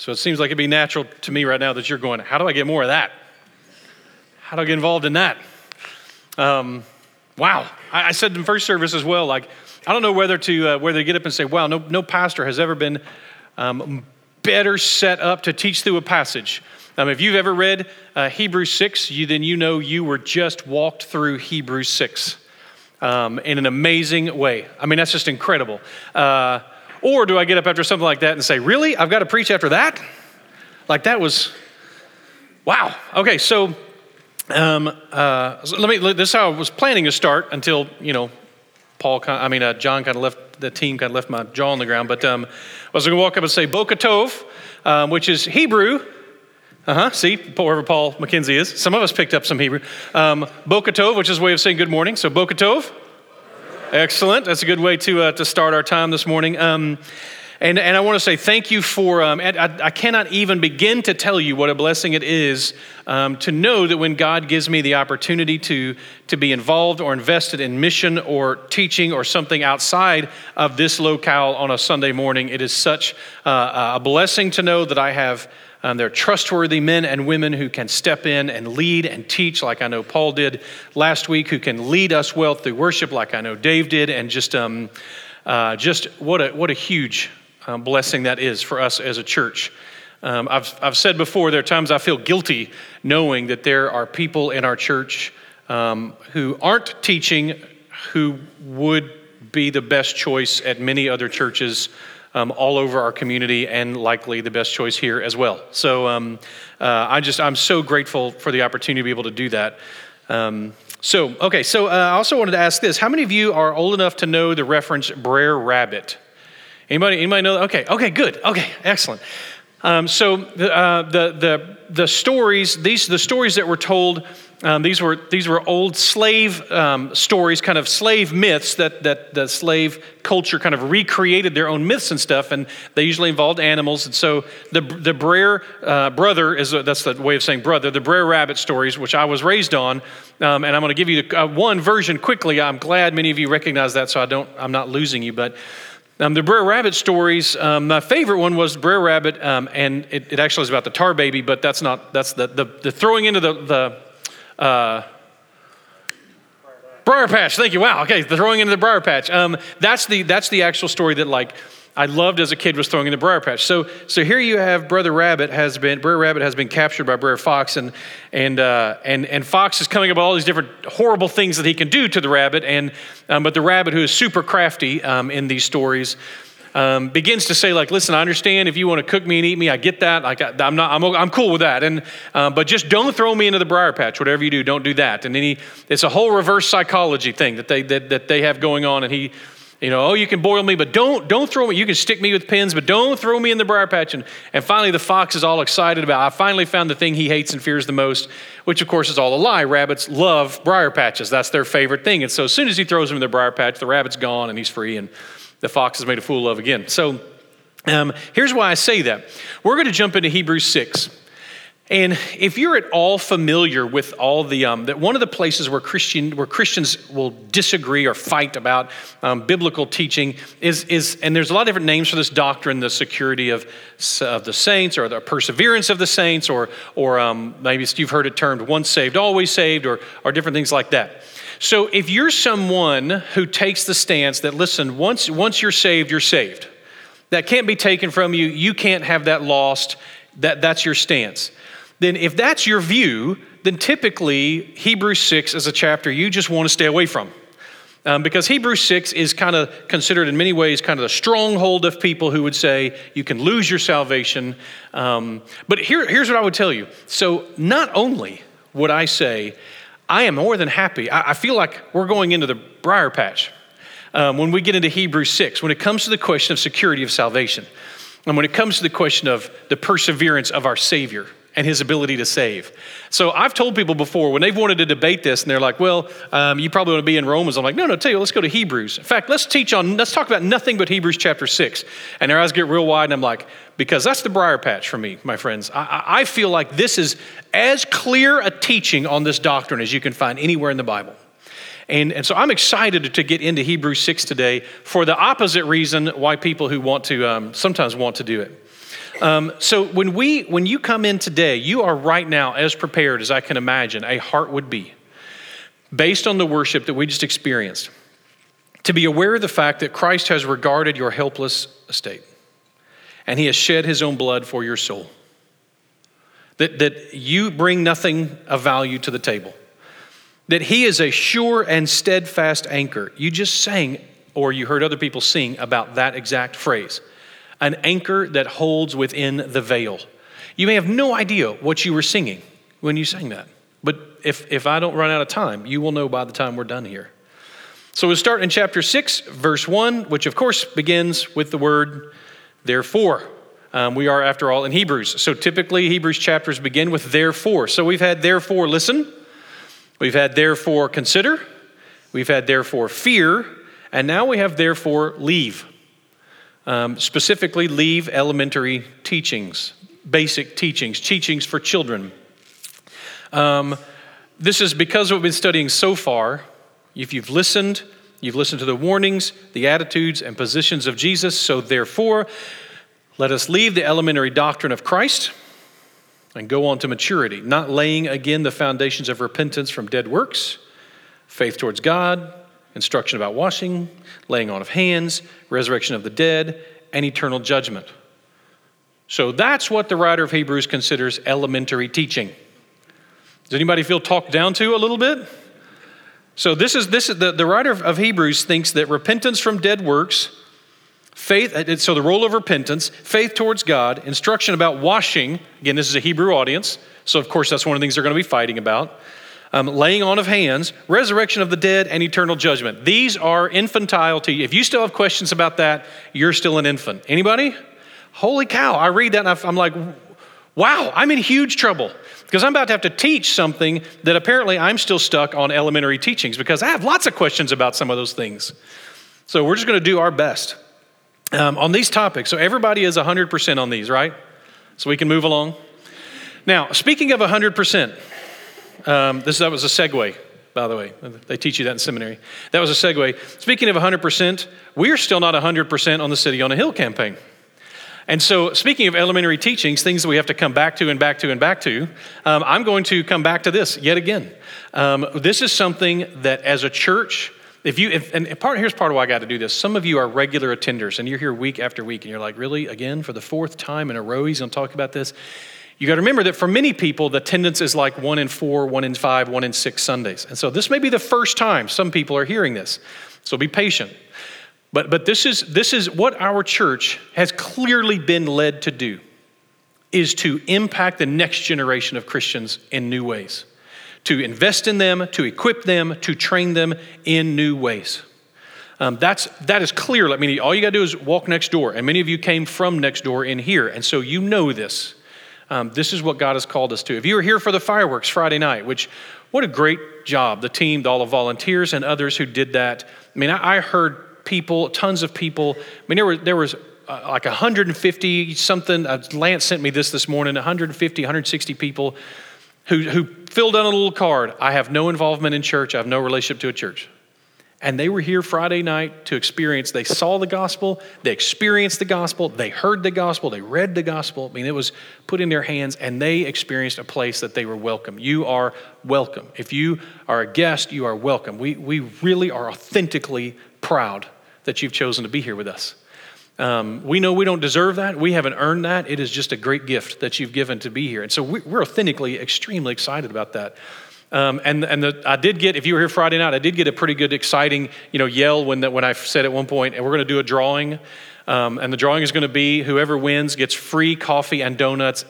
So it seems like it'd be natural to me right now that you're going, how do I get more of that? How do I get involved in that? Um, wow. I, I, said in first service as well, like, I don't know whether to, uh, whether to get up and say, wow, no, no pastor has ever been um, better set up to teach through a passage. Um, if you've ever read uh, Hebrews 6, you, then you know you were just walked through Hebrews 6 um, in an amazing way. I mean, that's just incredible. Uh, or do I get up after something like that and say, really? I've got to preach after that? Like that was, wow. Okay, so, um, uh, so let me, this is how I was planning to start until, you know, Paul, I mean, uh, John kind of left, the team kind of left my jaw on the ground. But um, I was going to walk up and say Boker Tov, um, which is Hebrew. Uh huh. See, wherever Paul McKenzie is. Some of us picked up some Hebrew. Um, Boker Tov, which is a way of saying good morning. So Boker Tov. Excellent. That's a good way to, uh, to start our time this morning. Um, and, and I want to say thank you for, um, I, I, cannot even begin to tell you what a blessing it is um, to know that when God gives me the opportunity to, to be involved or invested in mission or teaching or something outside of this locale on a Sunday morning, it is such uh, a blessing to know that I have um, they're trustworthy men and women who can step in and lead and teach, like I know Paul did last week, who can lead us well through worship, like I know Dave did, and just, um, uh, just what, a, what a huge um, blessing that is for us as a church. Um, I've, I've said before, there are times I feel guilty knowing that there are people in our church um, who aren't teaching who would be the best choice at many other churches um, all over our community and likely the best choice here as well. So um, uh, I just, I'm so grateful for the opportunity to be able to do that. Um, so, okay, so uh, I also wanted to ask this. How many of you are old enough to know the reference Brer Rabbit? Anybody, anybody know? that? Okay, okay, good. Okay, excellent. Um, so the, uh, the, the, the stories, these the stories that were told um, these, were, these were old slave um, stories, kind of slave myths that, that the slave culture kind of recreated their own myths and stuff, and they usually involved animals. And so the, the Brer uh, brother is a, that's the way of saying brother, the Brer Rabbit stories, which I was raised on. Um, and I'm going to give you the, uh, one version quickly. I'm glad many of you recognize that, so I don't, I'm not losing you. But um, the Brer Rabbit stories, um, my favorite one was Brer Rabbit, um, and it, it, actually is about the tar baby, but that's not, that's the, the, the throwing into the, the uh, Briar Patch. Thank you. Wow. Okay, throwing into the Briar Patch. Um, that's the that's the actual story that like I loved as a kid was throwing in the Briar Patch. So so here you have Brother Rabbit has been Brother Rabbit has been captured by Brother Fox and and uh, and and Fox is coming up with all these different horrible things that he can do to the rabbit and um, but the rabbit who is super crafty um, in these stories um, begins to say like listen i understand if you want to cook me and eat me i get that I, am not I'm, I'm cool with that and uh, but just don't throw me into the briar patch whatever you do don't do that and then he it's a whole reverse psychology thing that they that, that they have going on and he you know, oh, you can boil me, but don't don't throw me. You can stick me with pins, but don't throw me in the briar patch. And, and finally, the fox is all excited about. I finally found the thing he hates and fears the most, which of course is all a lie. Rabbits love briar patches. That's their favorite thing. And so as soon as he throws him in the briar patch, the rabbit's gone and he's free. And the fox has made a fool of again. So um, here's why I say that. We're going to jump into Hebrews 6. And if you're at all familiar with all the, um, that one of the places where, Christian, where Christians will disagree or fight about um, biblical teaching is, is, and there's a lot of different names for this doctrine, the security of, of the saints or the perseverance of the saints, or, or um, maybe you've heard it termed once saved, always saved, or, or different things like that. So if you're someone who takes the stance that, listen, once, once you're saved, you're saved, that can't be taken from you, you can't have that lost, that, that's your stance. Then if that's your view, then typically Hebrews 6 is a chapter you just want to stay away from. Um, because Hebrews 6 is kind of considered in many ways kind of the stronghold of people who would say you can lose your salvation. Um, but here, here's what I would tell you. So, not only would I say I am more than happy. I, I feel like we're going into the briar patch um, when we get into Hebrews 6, when it comes to the question of security of salvation, and when it comes to the question of the perseverance of our Savior and his ability to save. So I've told people before when they've wanted to debate this and they're like, well, um, you probably want to be in Romans. I'm like, no, no, tell you, let's go to Hebrews. In fact, let's teach on, let's talk about nothing but Hebrews chapter 6. And their eyes get real wide and I'm like, because that's the briar patch for me, my friends. I, I feel like this is as clear a teaching on this doctrine as you can find anywhere in the Bible. And, and so I'm excited to get into Hebrews 6 today for the opposite reason why people who want to um, sometimes want to do it. Um, so when we when you come in today, you are right now as prepared as I can imagine a heart would be, based on the worship that we just experienced, to be aware of the fact that Christ has regarded your helpless estate, and He has shed His own blood for your soul. That that you bring nothing of value to the table. That He is a sure and steadfast anchor. You just sang, or you heard other people sing about that exact phrase an anchor that holds within the veil. You may have no idea what you were singing when you sang that, but if, if I don't run out of time, you will know by the time we're done here. So we'll start in chapter 6, verse 1, which of course begins with the word therefore. Um, we are, after all, in Hebrews. So typically, Hebrews chapters begin with therefore. So we've had therefore listen, we've had therefore consider, we've had therefore fear, and now we have therefore leave um, specifically leave elementary teachings, basic teachings, teachings for children. Um, this is because we've been studying so far. If you've listened, you've listened to the warnings, the attitudes, and positions of Jesus. So, therefore, let us leave the elementary doctrine of Christ and go on to maturity, not laying again the foundations of repentance from dead works, faith towards God, instruction about washing, laying on of hands, resurrection of the dead, and eternal judgment. So that's what the writer of Hebrews considers elementary teaching. Does anybody feel talked down to a little bit? So this is this is the, the writer of Hebrews thinks that repentance from dead works, faith, uh, so the role of repentance, faith towards God, instruction about washing, again, this is a Hebrew audience, so of course that's one of the things they're going to be fighting about um, laying on of hands, resurrection of the dead, and eternal judgment. These are infantile to you. If you still have questions about that, you're still an infant. Anybody? Holy cow, I read that and I'm like, wow, I'm in huge trouble because I'm about to have to teach something that apparently I'm still stuck on elementary teachings because I have lots of questions about some of those things. So we're just going to do our best um, on these topics. So everybody is 100% on these, right? So we can move along. Now, speaking of 100%, um, this, that was a segue, by the way. They teach you that in seminary. That was a segue. Speaking of 100%, we are still not 100% on the City on a Hill campaign. And so, speaking of elementary teachings, things that we have to come back to and back to and back to, um, I'm going to come back to this yet again. Um, this is something that, as a church, if you if, and part here's part of why I got to do this. Some of you are regular attenders, and you're here week after week, and you're like, really, again, for the fourth time in a row, he's going to talk about this. You got to remember that for many people, the attendance is like one in four, one in five, one in six Sundays. And so this may be the first time some people are hearing this. So be patient. But, but this, is, this is what our church has clearly been led to do is to impact the next generation of Christians in new ways, to invest in them, to equip them, to train them in new ways. Um, that's, that is clear. I mean, all you got to do is walk next door. And many of you came from next door in here. And so you know this. Um, this is what God has called us to. If you were here for the fireworks Friday night, which what a great job, the team, all the volunteers and others who did that. I mean, I, I heard people, tons of people. I mean, there, were, there was uh, like 150 something. Uh, Lance sent me this this morning 150, 160 people who, who filled out a little card. I have no involvement in church, I have no relationship to a church. And they were here Friday night to experience. They saw the gospel, they experienced the gospel, they heard the gospel, they read the gospel. I mean, it was put in their hands, and they experienced a place that they were welcome. You are welcome. If you are a guest, you are welcome. We, we really are authentically proud that you've chosen to be here with us. Um, we know we don't deserve that. We haven't earned that. It is just a great gift that you've given to be here. And so we're authentically extremely excited about that. Um, and and the, I did get, if you were here Friday night, I did get a pretty good, exciting, you know, yell when, the, when I said at one point, and we're going to do a drawing. Um, and the drawing is going to be whoever wins gets free coffee and donuts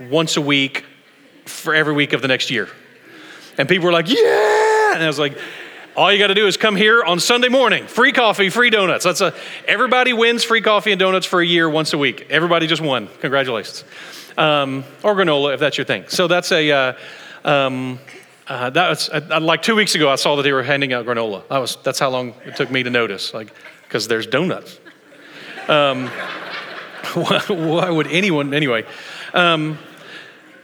once a week for every week of the next year. And people were like, yeah. And I was like, all you got to do is come here on Sunday morning. Free coffee, free donuts. That's a everybody wins free coffee and donuts for a year once a week. Everybody just won. Congratulations. Um, or granola if that's your thing. So that's a uh, um, uh, that was uh, like two weeks ago. I saw that they were handing out granola. That was that's how long it took me to notice, like because there's donuts. Um, why, why, would anyone anyway? Um,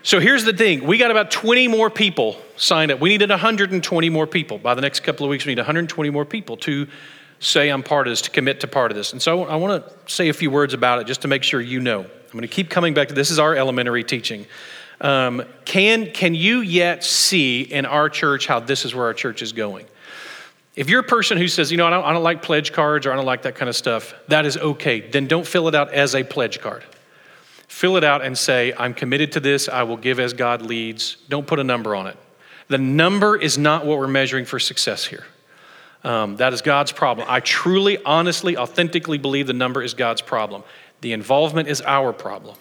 so here's the thing: we got about 20 more people signed up. We needed 120 more people by the next couple of weeks. We need 120 more people to say I'm part of this, to commit to part of this. And so I want to say a few words about it just to make sure you know. I'm going to keep coming back to this is our elementary teaching. Um, can, can you yet see in our church how this is where our church is going? If you're a person who says, you know, I don't, I don't like pledge cards or I don't like that kind of stuff, that is okay. Then don't fill it out as a pledge card. Fill it out and say, I'm committed to this. I will give as God leads. Don't put a number on it. The number is not what we're measuring for success here. Um, that is God's problem. I truly, honestly, authentically believe the number is God's problem. The involvement is our problem.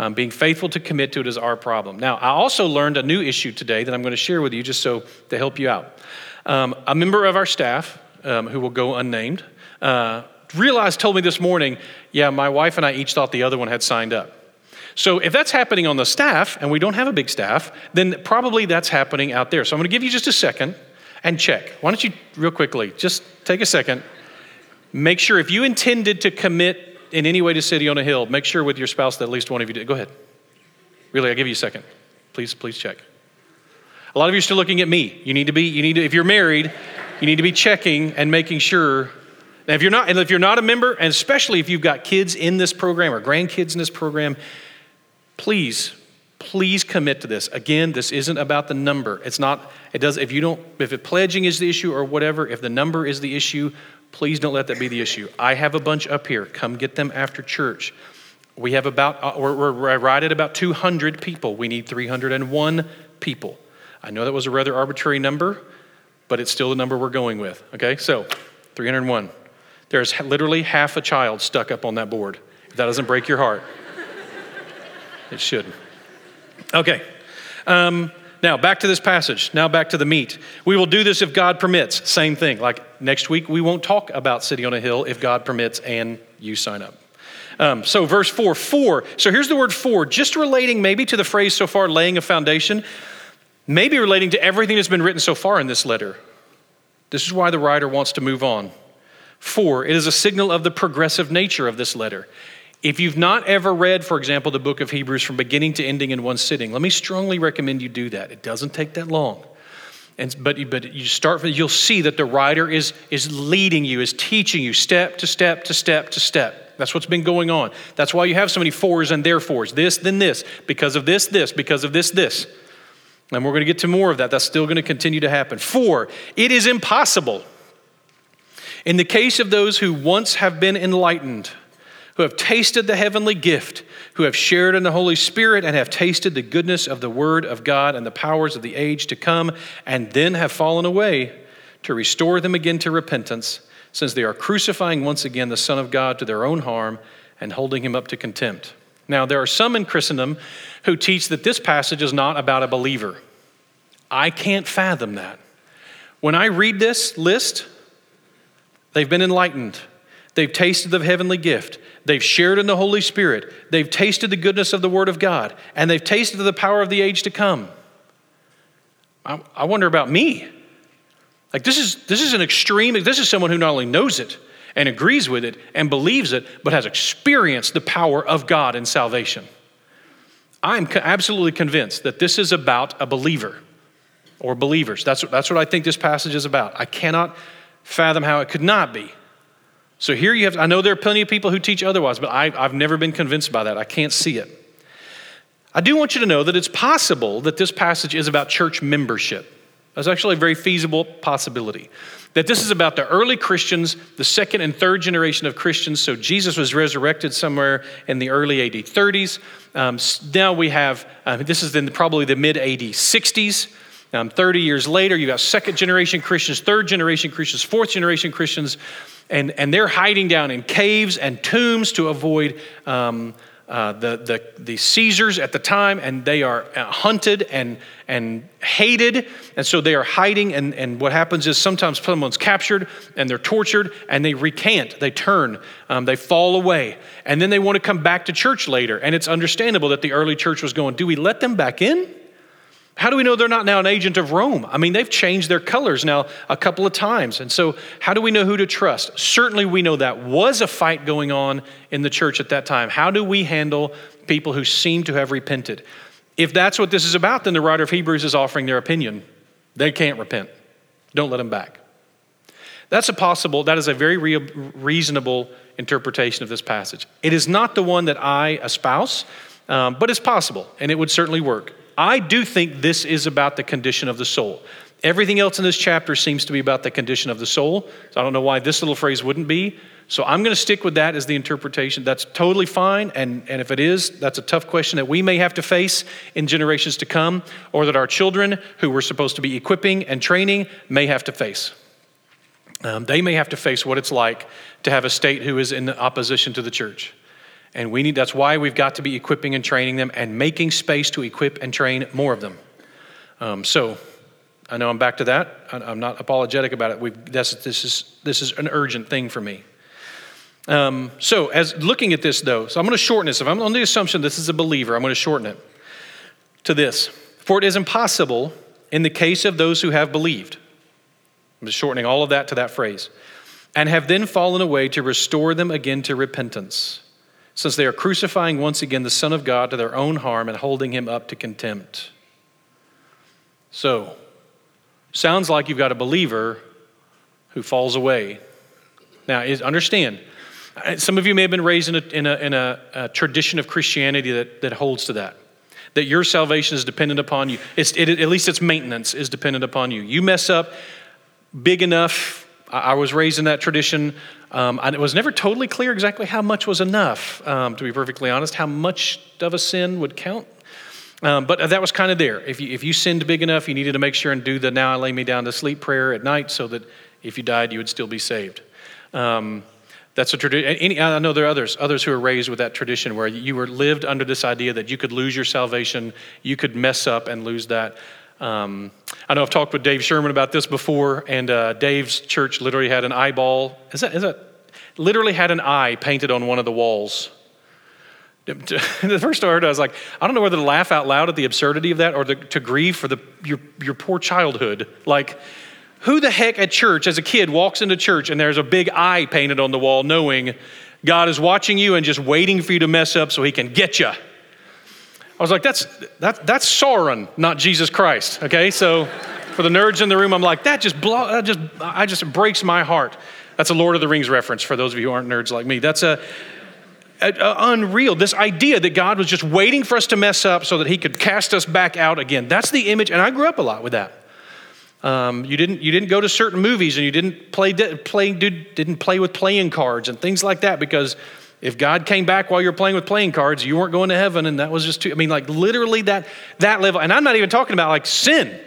Um, being faithful to commit to it is our problem. Now, I also learned a new issue today that I'm going to share with you just so to help you out. Um, a member of our staff, um, who will go unnamed, uh, realized, told me this morning, yeah, my wife and I each thought the other one had signed up. So if that's happening on the staff, and we don't have a big staff, then probably that's happening out there. So I'm going to give you just a second and check. Why don't you, real quickly, just take a second. Make sure if you intended to commit in any way to City on a Hill, make sure with your spouse that at least one of you did. Go ahead. Really, I'll give you a second. Please, please check. A lot of you are still looking at me. You need to be, you need to, if you're married, you need to be checking and making sure. Now, if you're not, and if you're not a member, and especially if you've got kids in this program or grandkids in this program, please, please commit to this. Again, this isn't about the number. It's not, it does, if you don't, if it pledging is the issue or whatever, if the number is the issue, please don't let that be the issue. I have a bunch up here. Come get them after church. We have about, uh, we're, we're right at about 200 people. We need 301 people. I know that was a rather arbitrary number, but it's still the number we're going with. Okay, so 301. There's literally half a child stuck up on that board. If that doesn't break your heart. It shouldn't. Okay. Um, now, back to this passage. Now, back to the meat. We will do this if God permits. Same thing. Like next week, we won't talk about City on a Hill if God permits and you sign up. Um, so, verse 4, for. So, here's the word for, just relating maybe to the phrase so far, laying a foundation, maybe relating to everything that's been written so far in this letter. This is why the writer wants to move on. For, it is a signal of the progressive nature of this letter. If you've not ever read, for example, the book of Hebrews from beginning to ending in one sitting, let me strongly recommend you do that. It doesn't take that long. And, but, but you start, you'll see that the writer is, is leading you, is teaching you step to step to step to step. That's what's been going on. That's why you have so many fors and therefores. This, then this, because of this, this, because of this, this. And we're going to get to more of that. That's still going to continue to happen. For, it is impossible. In the case of those who once have been enlightened, who have tasted the heavenly gift, who have shared in the Holy Spirit, and have tasted the goodness of the Word of God and the powers of the age to come, and then have fallen away, to restore them again to repentance, since they are crucifying once again the Son of God to their own harm and holding him up to contempt. Now, there are some in Christendom who teach that this passage is not about a believer. I can't fathom that. When I read this list, they've been enlightened. They've tasted the heavenly gift. They've shared in the Holy Spirit. They've tasted the goodness of the Word of God. And they've tasted the power of the age to come. I, I wonder about me. Like, this is, this is an extreme, this is someone who not only knows it and agrees with it and believes it, but has experienced the power of God in salvation. I'm absolutely convinced that this is about a believer or believers. That's, that's what I think this passage is about. I cannot fathom how it could not be. So here you have, I know there are plenty of people who teach otherwise, but I, I've never been convinced by that. I can't see it. I do want you to know that it's possible that this passage is about church membership. That's actually a very feasible possibility. That this is about the early Christians, the second and third generation of Christians. So Jesus was resurrected somewhere in the early AD 30s. Um, now we have, uh, this is in probably the mid AD 60s. Um, 30 years later, you got second generation Christians, third generation Christians, fourth generation Christians and, and they're hiding down in caves and tombs to avoid um, uh, the, the, the Caesars at the time, and they are uh, hunted and, and hated. And so they are hiding. And, and what happens is sometimes someone's captured and they're tortured and they recant, they turn, um, they fall away. And then they want to come back to church later. And it's understandable that the early church was going, Do we let them back in? How do we know they're not now an agent of Rome? I mean, they've changed their colors now a couple of times. And so, how do we know who to trust? Certainly, we know that was a fight going on in the church at that time. How do we handle people who seem to have repented? If that's what this is about, then the writer of Hebrews is offering their opinion. They can't repent. Don't let them back. That's a possible, that is a very re- reasonable interpretation of this passage. It is not the one that I espouse, um, but it's possible, and it would certainly work. I do think this is about the condition of the soul. Everything else in this chapter seems to be about the condition of the soul. So I don't know why this little phrase wouldn't be. So I'm going to stick with that as the interpretation. That's totally fine. And, and if it is, that's a tough question that we may have to face in generations to come, or that our children, who we're supposed to be equipping and training, may have to face. Um, they may have to face what it's like to have a state who is in opposition to the church. And we need, that's why we've got to be equipping and training them and making space to equip and train more of them. Um, so I know I'm back to that. I'm not apologetic about it. We've, this, is, this is an urgent thing for me. Um, so, as looking at this though, so I'm going to shorten this. If I'm on the assumption this is a believer, I'm going to shorten it to this. For it is impossible in the case of those who have believed. I'm just shortening all of that to that phrase. And have then fallen away to restore them again to repentance, since they are crucifying once again the Son of God to their own harm and holding him up to contempt. So, sounds like you've got a believer who falls away. Now, understand, some of you may have been raised in a, in a, in a, a tradition of Christianity that, that holds to that. That your salvation is dependent upon you. It's, it, at least its maintenance is dependent upon you. You mess up big enough. I was raised in that tradition. Um, it was never totally clear exactly how much was enough, um, to be perfectly honest, how much of a sin would count. Um, but that was kind of there. If you, if you sinned big enough, you needed to make sure and do the now I lay me down to sleep prayer at night so that if you died, you would still be saved. Um, that's a tradition. I know there are others, others who are raised with that tradition where you were lived under this idea that you could lose your salvation, you could mess up and lose that. Um, I know I've talked with Dave Sherman about this before, and uh, Dave's church literally had an eyeball. Is that, is that literally had an eye painted on one of the walls? the first I heard, I was like, I don't know whether to laugh out loud at the absurdity of that or the, to grieve for the, your, your poor childhood. Like, who the heck at church as a kid walks into church and there's a big eye painted on the wall knowing God is watching you and just waiting for you to mess up so he can get you? I was like, that's, that, that's Sauron, not Jesus Christ, okay? So for the nerds in the room, I'm like, that just, blow, that just, I just breaks my heart. That's a Lord of the Rings reference for those of you who aren't nerds like me. That's a, a, a, unreal. This idea that God was just waiting for us to mess up so that He could cast us back out again. That's the image, and I grew up a lot with that. Um, you, didn't, you didn't go to certain movies and you didn't play, play, didn't play with playing cards and things like that because if God came back while you're playing with playing cards, you weren't going to heaven, and that was just too. I mean, like literally that that level. And I'm not even talking about like sin,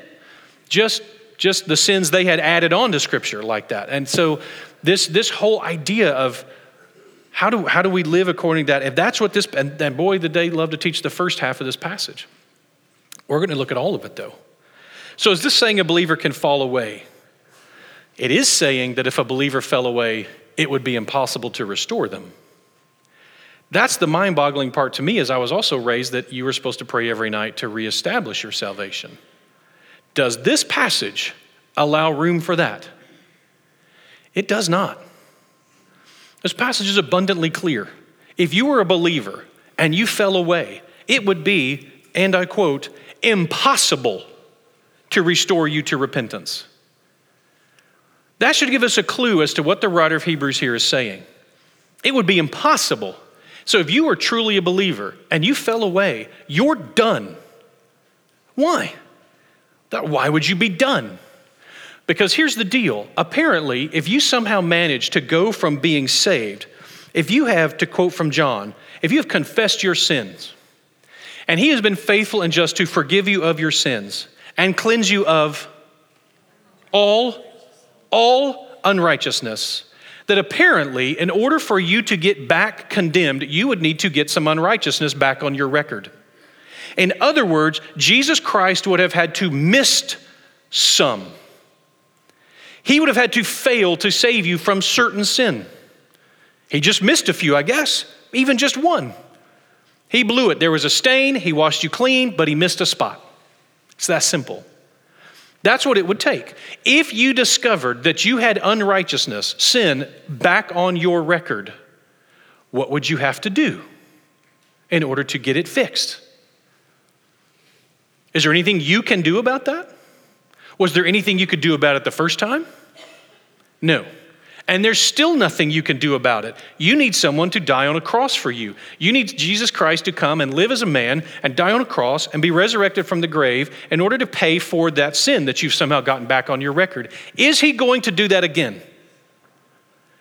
just just the sins they had added on to Scripture like that. And so this this whole idea of how do how do we live according to that? If that's what this and, and boy, did they love to teach the first half of this passage. We're going to look at all of it though. So, is this saying a believer can fall away? It is saying that if a believer fell away, it would be impossible to restore them. That's the mind boggling part to me, as I was also raised that you were supposed to pray every night to reestablish your salvation. Does this passage allow room for that? It does not. This passage is abundantly clear. If you were a believer and you fell away, it would be, and I quote, impossible to restore you to repentance. That should give us a clue as to what the writer of Hebrews here is saying. It would be impossible. So if you are truly a believer and you fell away, you're done. Why? Why would you be done? Because here's the deal. Apparently, if you somehow manage to go from being saved, if you have, to quote from John, if you have confessed your sins, and he has been faithful and just to forgive you of your sins and cleanse you of all, all unrighteousness. That apparently, in order for you to get back condemned, you would need to get some unrighteousness back on your record. In other words, Jesus Christ would have had to miss some. He would have had to fail to save you from certain sin. He just missed a few, I guess, even just one. He blew it. There was a stain, he washed you clean, but he missed a spot. It's that simple. That's what it would take. If you discovered that you had unrighteousness, sin, back on your record, what would you have to do in order to get it fixed? Is there anything you can do about that? Was there anything you could do about it the first time? No. And there's still nothing you can do about it. You need someone to die on a cross for you. You need Jesus Christ to come and live as a man and die on a cross and be resurrected from the grave in order to pay for that sin that you've somehow gotten back on your record. Is he going to do that again?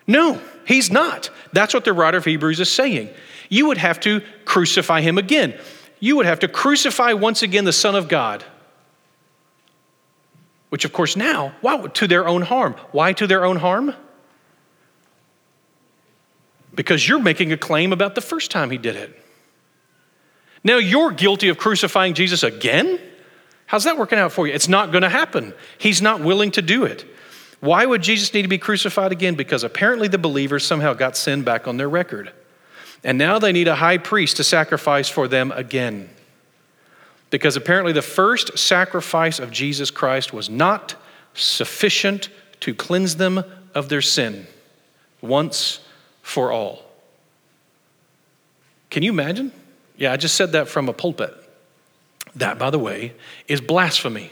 No, he's not. That's what the writer of Hebrews is saying. You would have to crucify him again. You would have to crucify once again the Son of God which of course now, wow, to their own harm. Why to their own harm? Because you're making a claim about the first time he did it. Now you're guilty of crucifying Jesus again? How's that working out for you? It's not going to happen. He's not willing to do it. Why would Jesus need to be crucified again? Because apparently the believers somehow got sin back on their record. And now they need a high priest to sacrifice for them again. Because apparently the first sacrifice of Jesus Christ was not sufficient to cleanse them of their sin once for all. Can you imagine? Yeah, I just said that from a pulpit. That, by the way, is blasphemy.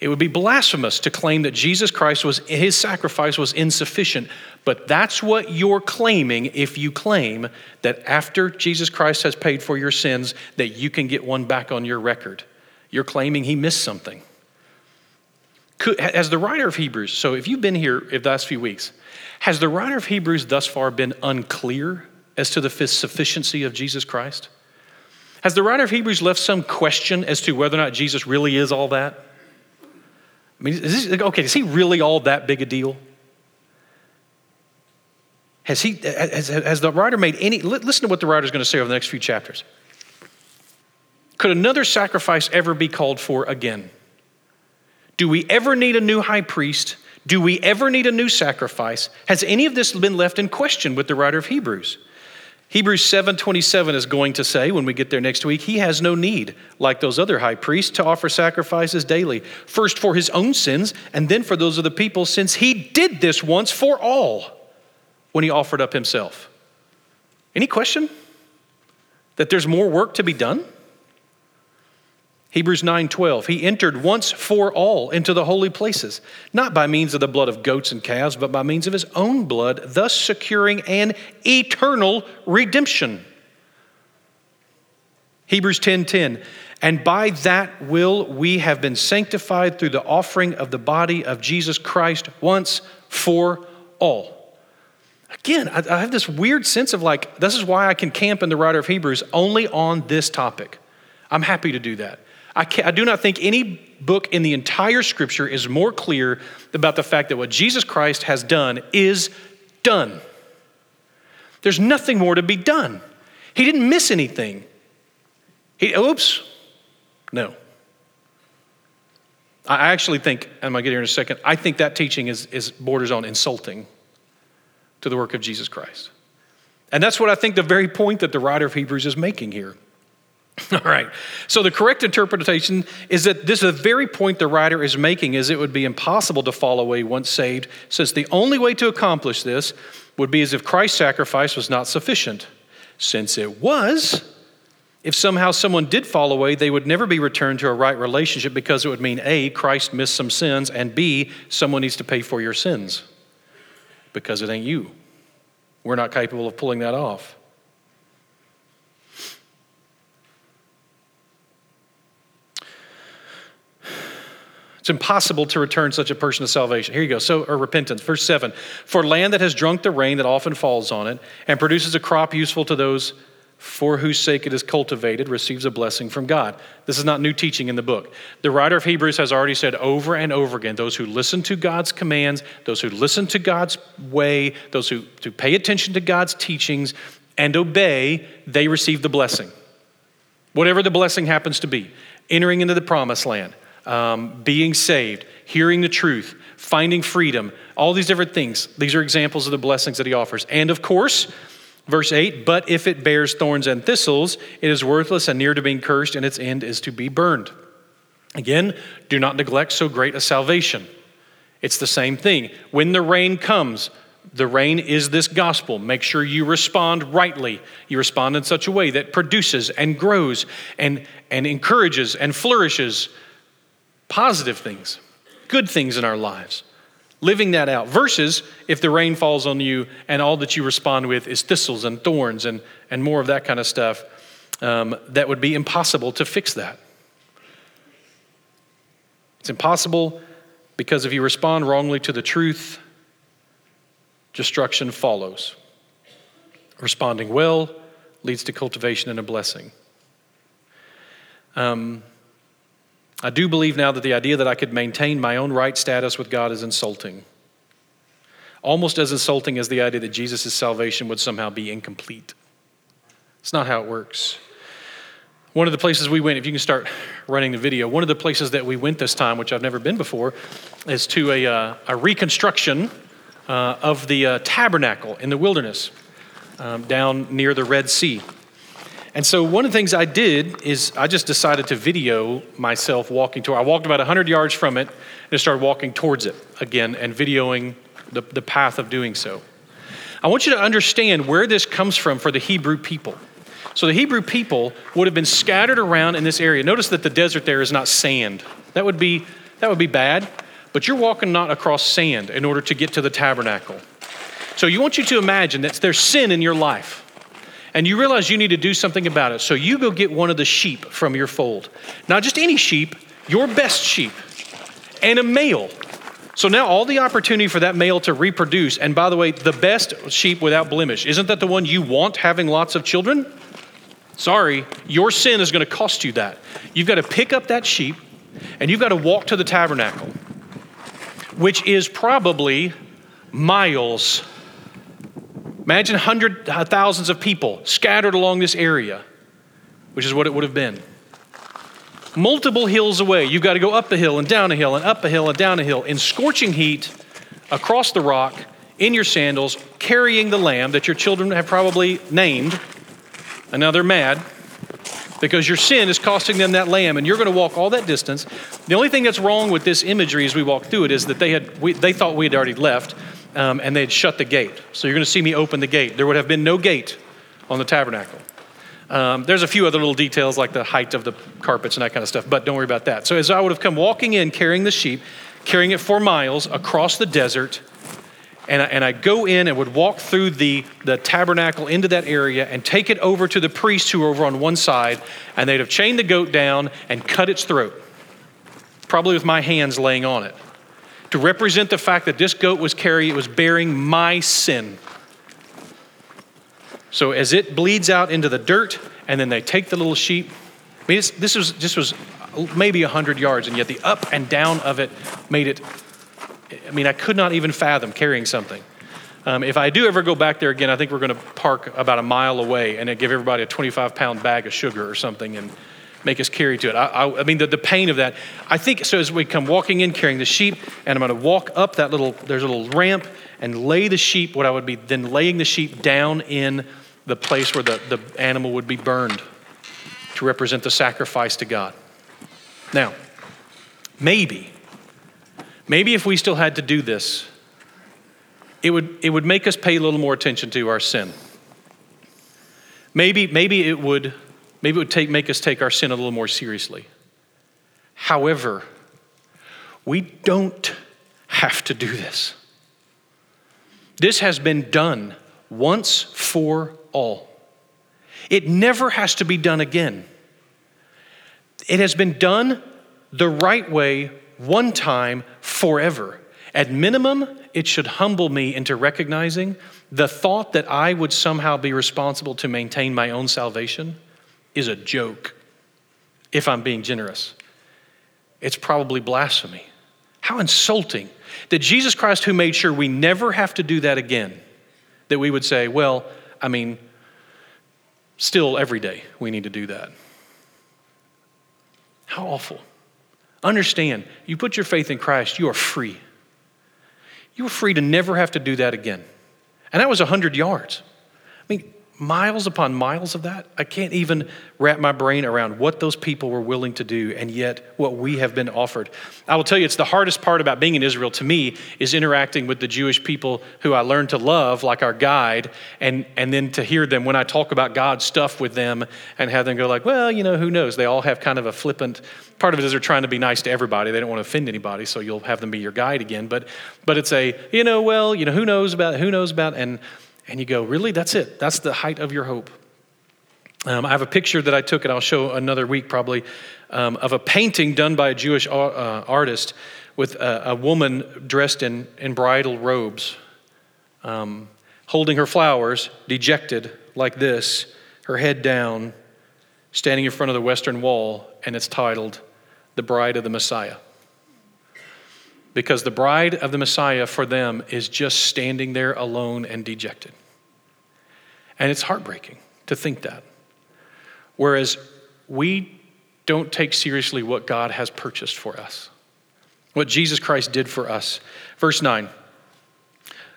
It would be blasphemous to claim that Jesus Christ was his sacrifice was insufficient, but that's what you're claiming if you claim that after Jesus Christ has paid for your sins that you can get one back on your record. You're claiming he missed something. Could, as the writer of Hebrews, so if you've been here the last few weeks, has the writer of Hebrews thus far been unclear as to the sufficiency of Jesus Christ? Has the writer of Hebrews left some question as to whether or not Jesus really is all that? I mean, is this, okay, is he really all that big a deal? Has, he, has, has the writer made any, listen to what the writer is going to say over the next few chapters. Could another sacrifice ever be called for again? Do we ever need a new high priest do we ever need a new sacrifice? Has any of this been left in question with the writer of Hebrews? Hebrews 7:27 is going to say when we get there next week, he has no need like those other high priests to offer sacrifices daily, first for his own sins and then for those of the people since he did this once for all when he offered up himself. Any question that there's more work to be done? Hebrews 9:12 He entered once for all into the holy places not by means of the blood of goats and calves but by means of his own blood thus securing an eternal redemption. Hebrews 10:10 And by that will we have been sanctified through the offering of the body of Jesus Christ once for all. Again, I have this weird sense of like, this is why I can camp in the writer of Hebrews only on this topic. I'm happy to do that. I, I, do not think any book in the entire scripture is more clear about the fact that what Jesus Christ has done is done. There's nothing more to be done. He didn't miss anything. He, oops, no. I actually think, and I'm going to get here in a second, I think that teaching is, is borders on insulting to the work of Jesus Christ. And that's what I think the very point that the writer of Hebrews is making here. All right. So the correct interpretation is that this is the very point the writer is making is it would be impossible to fall away once saved, since the only way to accomplish this would be as if Christ's sacrifice was not sufficient. Since it was, if somehow someone did fall away, they would never be returned to a right relationship because it would mean A, Christ missed some sins, and B, someone needs to pay for your sins because it ain't you. We're not capable of pulling that off. It's impossible to return such a person to salvation. Here you go. So, or repentance. Verse 7 For land that has drunk the rain that often falls on it and produces a crop useful to those for whose sake it is cultivated receives a blessing from God. This is not new teaching in the book. The writer of Hebrews has already said over and over again those who listen to God's commands, those who listen to God's way, those who, who pay attention to God's teachings and obey, they receive the blessing. Whatever the blessing happens to be, entering into the promised land um, being saved, hearing the truth, finding freedom, all these different things. These are examples of the blessings that he offers. And of course, verse 8, but if it bears thorns and thistles, it is worthless and near to being cursed, and its end is to be burned. Again, do not neglect so great a salvation. It's the same thing. When the rain comes, the rain is this gospel. Make sure you respond rightly. You respond in such a way that produces and grows and, and encourages and flourishes positive things, good things in our lives. living that out, versus if the rain falls on you and all that you respond with is thistles and thorns and, and more of that kind of stuff, um, that would be impossible to fix that. It's impossible because if you respond wrongly to the truth, destruction follows. Responding well leads to cultivation and a blessing. Um, I do believe now that the idea that I could maintain my own right status with God is insulting. Almost as insulting as the idea that Jesus' salvation would somehow be incomplete. It's not how it works. One of the places we went, if you can start running the video, one of the places that we went this time, which I've never been before, is to a, uh, a reconstruction uh, of the uh, tabernacle in the wilderness um, down near the Red Sea. And so one of the things I did is I just decided to video myself walking toward. I walked about 100 yards from it and I started walking towards it again and videoing the, the path of doing so. I want you to understand where this comes from for the Hebrew people. So the Hebrew people would have been scattered around in this area. Notice that the desert there is not sand. That would be, that would be bad, but you're walking not across sand in order to get to the tabernacle. So you want you to imagine that there's sin in your life. And you realize you need to do something about it. So you go get one of the sheep from your fold. Not just any sheep, your best sheep, and a male. So now all the opportunity for that male to reproduce, and by the way, the best sheep without blemish, isn't that the one you want having lots of children? Sorry, your sin is going to cost you that. You've got to pick up that sheep and you've got to walk to the tabernacle, which is probably miles. Imagine hundreds, uh, thousands of people scattered along this area, which is what it would have been. Multiple hills away, you've got to go up a hill and down a hill and up a hill and down a hill in scorching heat across the rock in your sandals, carrying the lamb that your children have probably named and now they're mad because your sin is costing them that lamb and you're going to walk all that distance. The only thing that's wrong with this imagery as we walk through it is that they, had, we, they thought we had already left um, and they had shut the gate. So you're going to see me open the gate. There would have been no gate on the tabernacle. Um, there's a few other little details like the height of the carpets and that kind of stuff, but don't worry about that. So as I would have come walking in carrying the sheep, carrying it for miles across the desert, and I, and I go in and would walk through the, the tabernacle into that area and take it over to the priests who were over on one side, and they'd have chained the goat down and cut its throat, probably with my hands laying on it, to represent the fact that this goat was carrying, it was bearing my sin. So as it bleeds out into the dirt, and then they take the little sheep. I mean, this was this was maybe hundred yards, and yet the up and down of it made it I mean, I could not even fathom carrying something. Um, if I do ever go back there again, I think we're going to park about a mile away and give everybody a 25 pound bag of sugar or something and make us carry to it. I, I, I mean, the, the pain of that. I think so. As we come walking in carrying the sheep, and I'm going to walk up that little, there's a little ramp and lay the sheep, what I would be then laying the sheep down in the place where the, the animal would be burned to represent the sacrifice to God. Now, maybe Maybe if we still had to do this, it would, it would make us pay a little more attention to our sin. Maybe, maybe it would, maybe it would take, make us take our sin a little more seriously. However, we don't have to do this. This has been done once for all. It never has to be done again. It has been done the right way one time forever. At minimum, it should humble me into recognizing the thought that I would somehow be responsible to maintain my own salvation is a joke, if I'm being generous. It's probably blasphemy. How insulting that Jesus Christ, who made sure we never have to do that again, that we would say, well, I mean, still every day we need to do that. How awful. Understand, you put your faith in Christ, you are free. You are free to never have to do that again. And that was 100 yards. I mean, miles upon miles of that. I can't even wrap my brain around what those people were willing to do and yet what we have been offered. I will tell you, it's the hardest part about being in Israel to me is interacting with the Jewish people who I learned to love, like our guide, and, and then to hear them when I talk about God stuff with them and have them go like, well, you know, who knows? They all have kind of a flippant, part of it is they're trying to be nice to everybody. They don't want to offend anybody, so you'll have them be your guide again. But, but it's a, you know, well, you know, who knows about, who knows about, and and you go, really? That's it? That's the height of your hope? Um, I have a picture that I took, and I'll show another week probably, um, of a painting done by a Jewish uh, artist with a, a, woman dressed in, in bridal robes, um, holding her flowers, dejected like this, her head down, standing in front of the Western Wall, and it's titled The Bride of the Messiah because the bride of the Messiah for them is just standing there alone and dejected. And it's heartbreaking to think that. Whereas we don't take seriously what God has purchased for us, what Jesus Christ did for us. Verse 9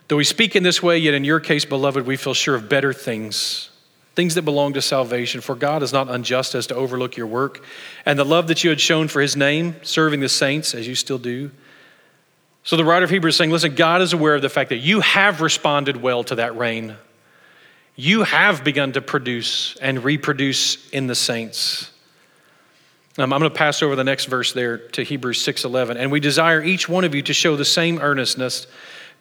Though we speak in this way, yet in your case, beloved, we feel sure of better things things that belong to salvation. For God is not unjust as to overlook your work and the love that you had shown for his name, serving the saints as you still do. So the writer of Hebrews is saying, listen, God is aware of the fact that you have responded well to that rain. You have begun to produce and reproduce in the saints. Um, I'm going to pass over the next verse there to Hebrews 6:11. And we desire each one of you to show the same earnestness,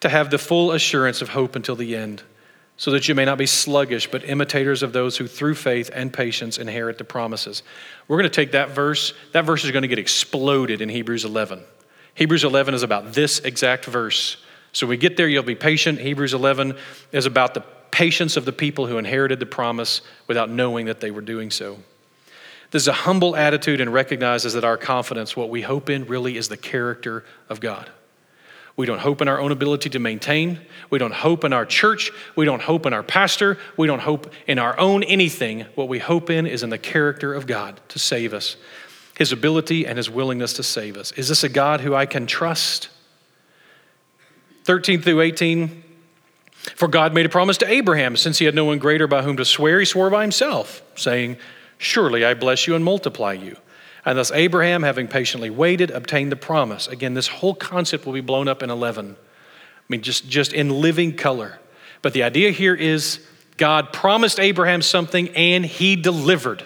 to have the full assurance of hope until the end, so that you may not be sluggish, but imitators of those who through faith and patience inherit the promises. We're going to take that verse. That verse is going to get exploded in Hebrews 11. Hebrews 11 is about this exact verse. So we get there, you'll be patient. Hebrews 11 is about the patience of the people who inherited the promise without knowing that they were doing so. This is a humble attitude and recognizes that our confidence, what we hope in, really is the character of God. We don't hope in our own ability to maintain. We don't hope in our church. We don't hope in our pastor. We don't hope in our own anything. What we hope in is in the character of God to save us his ability and his willingness to save us. Is this a God who I can trust? 13 through 18. For God made a promise to Abraham, since he had no one greater by whom to swear, he swore by himself, saying, Surely I bless you and multiply you. And thus Abraham, having patiently waited, obtained the promise. Again, this whole concept will be blown up in 11. I mean, just, just in living color. But the idea here is God promised Abraham something and he delivered.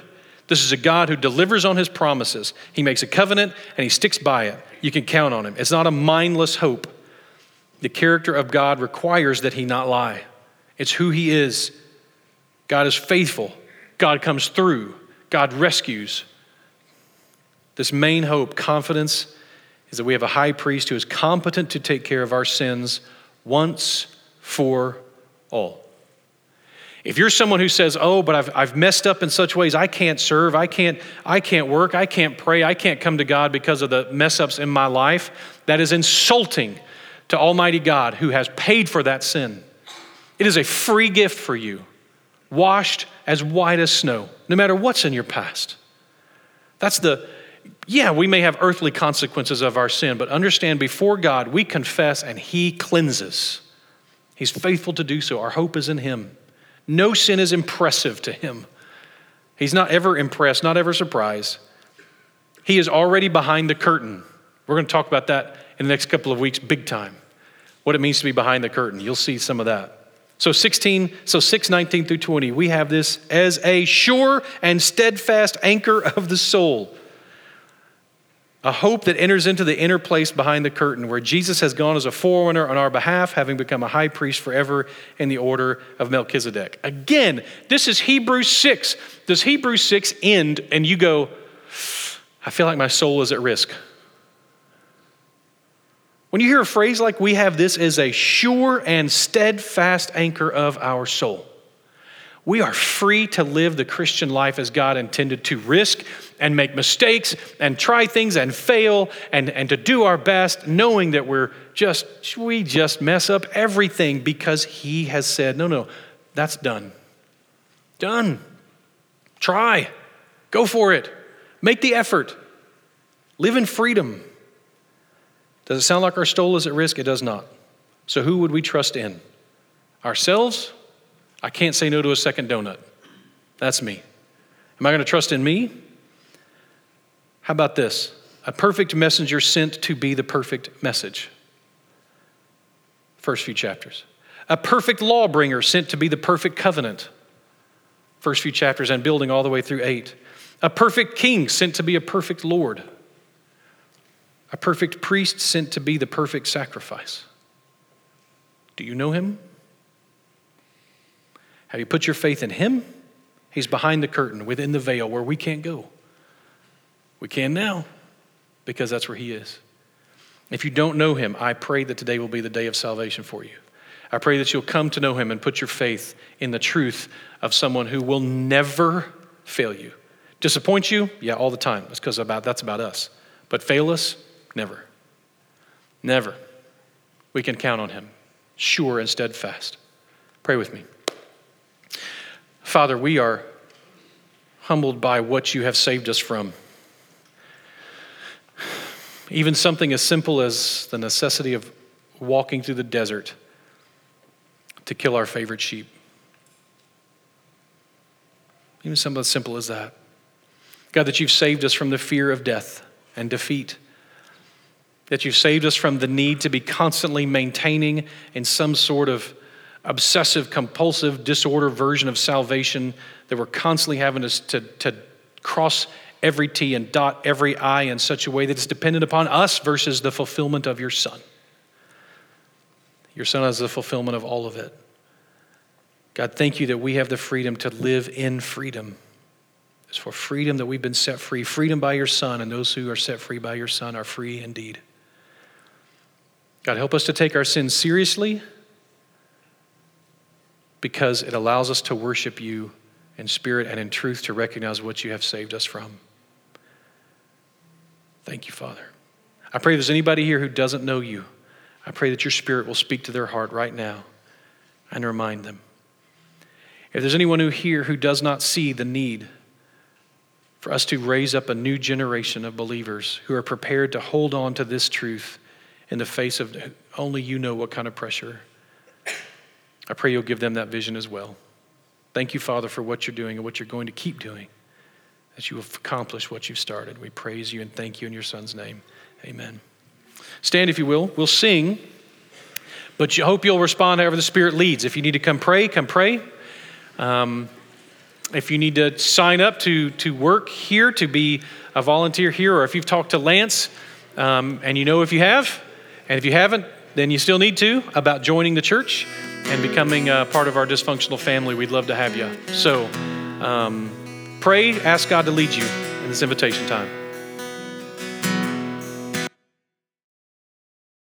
This is a God who delivers on his promises. He makes a covenant and he sticks by it. You can count on him. It's not a mindless hope. The character of God requires that he not lie. It's who he is. God is faithful. God comes through. God rescues. This main hope, confidence, is that we have a high priest who is competent to take care of our sins once for all. If you're someone who says, "Oh, but I've, I've messed up in such ways I can't serve, I can't I can't work, I can't pray, I can't come to God because of the mess ups in my life," that is insulting to Almighty God who has paid for that sin. It is a free gift for you, washed as white as snow, no matter what's in your past. That's the yeah, we may have earthly consequences of our sin, but understand before God, we confess and He cleanses. He's faithful to do so. Our hope is in Him. No sin is impressive to him. He's not ever impressed, not ever surprised. He is already behind the curtain. We're going to talk about that in the next couple of weeks, big time. What it means to be behind the curtain. You'll see some of that. So 16, so 6, 19 through 20, we have this as a sure and steadfast anchor of the soul a hope that enters into the inner place behind the curtain, where Jesus has gone as a forerunner on our behalf, having become a high priest forever in the order of Melchizedek. Again, this is Hebrews 6. Does Hebrews 6 end and you go, I feel like my soul is at risk? When you hear a phrase like we have this as a sure and steadfast anchor of our soul, we are free to live the Christian life as God intended to risk and make mistakes and try things and fail and, and to do our best, knowing that we're just, we just mess up everything because He has said, no, no, that's done. Done. Try. Go for it. Make the effort. Live in freedom. Does it sound like our soul is at risk? It does not. So, who would we trust in? Ourselves I can't say no to a second donut. That's me. Am I going to trust in me? How about this? A perfect messenger sent to be the perfect message. First few chapters. A perfect lawbringer sent to be the perfect covenant. First few chapters and building all the way through eight. A perfect king sent to be a perfect Lord. A perfect priest sent to be the perfect sacrifice. Do you know him? Have you put your faith in him? He's behind the curtain, within the veil, where we can't go. We can now because that's where he is. If you don't know him, I pray that today will be the day of salvation for you. I pray that you'll come to know him and put your faith in the truth of someone who will never fail you. Disappoint you? Yeah, all the time. That's because about that's about us. But fail us? Never. Never. We can count on him, sure and steadfast. Pray with me. Father, we are humbled by what you have saved us from. Even something as simple as the necessity of walking through the desert to kill our favorite sheep. Even something as simple as that. God, that you've saved us from the fear of death and defeat. That you've saved us from the need to be constantly maintaining in some sort of obsessive compulsive disorder version of salvation that we're constantly having to, to, cross every T and dot every I in such a way that it's dependent upon us versus the fulfillment of your Son. Your Son has the fulfillment of all of it. God, thank you that we have the freedom to live in freedom. It's for freedom that we've been set free. Freedom by your Son, and those who are set free by your Son are free indeed. God, help us to take our sins seriously because it allows us to worship you in spirit and in truth to recognize what you have saved us from. Thank you, Father. I pray there's anybody here who doesn't know you. I pray that your spirit will speak to their heart right now and remind them. If there's anyone who here who does not see the need for us to raise up a new generation of believers who are prepared to hold on to this truth in the face of only you know what kind of pressure, I pray you'll give them that vision as well. Thank you, Father, for what you're doing and what you're going to keep doing, that you have accomplished what you've started. We praise you and thank you in your Son's name. Amen. Stand, if you will. We'll sing, but you hope you'll respond however the Spirit leads. If you need to come pray, come pray. Um, if you need to sign up to, to work here, to be a volunteer here, or if you've talked to Lance um, and you know if you have, and if you haven't, then you still need to about joining the church and becoming a part of our dysfunctional family, we'd love to have you. So um, pray, ask God to lead you in this invitation time.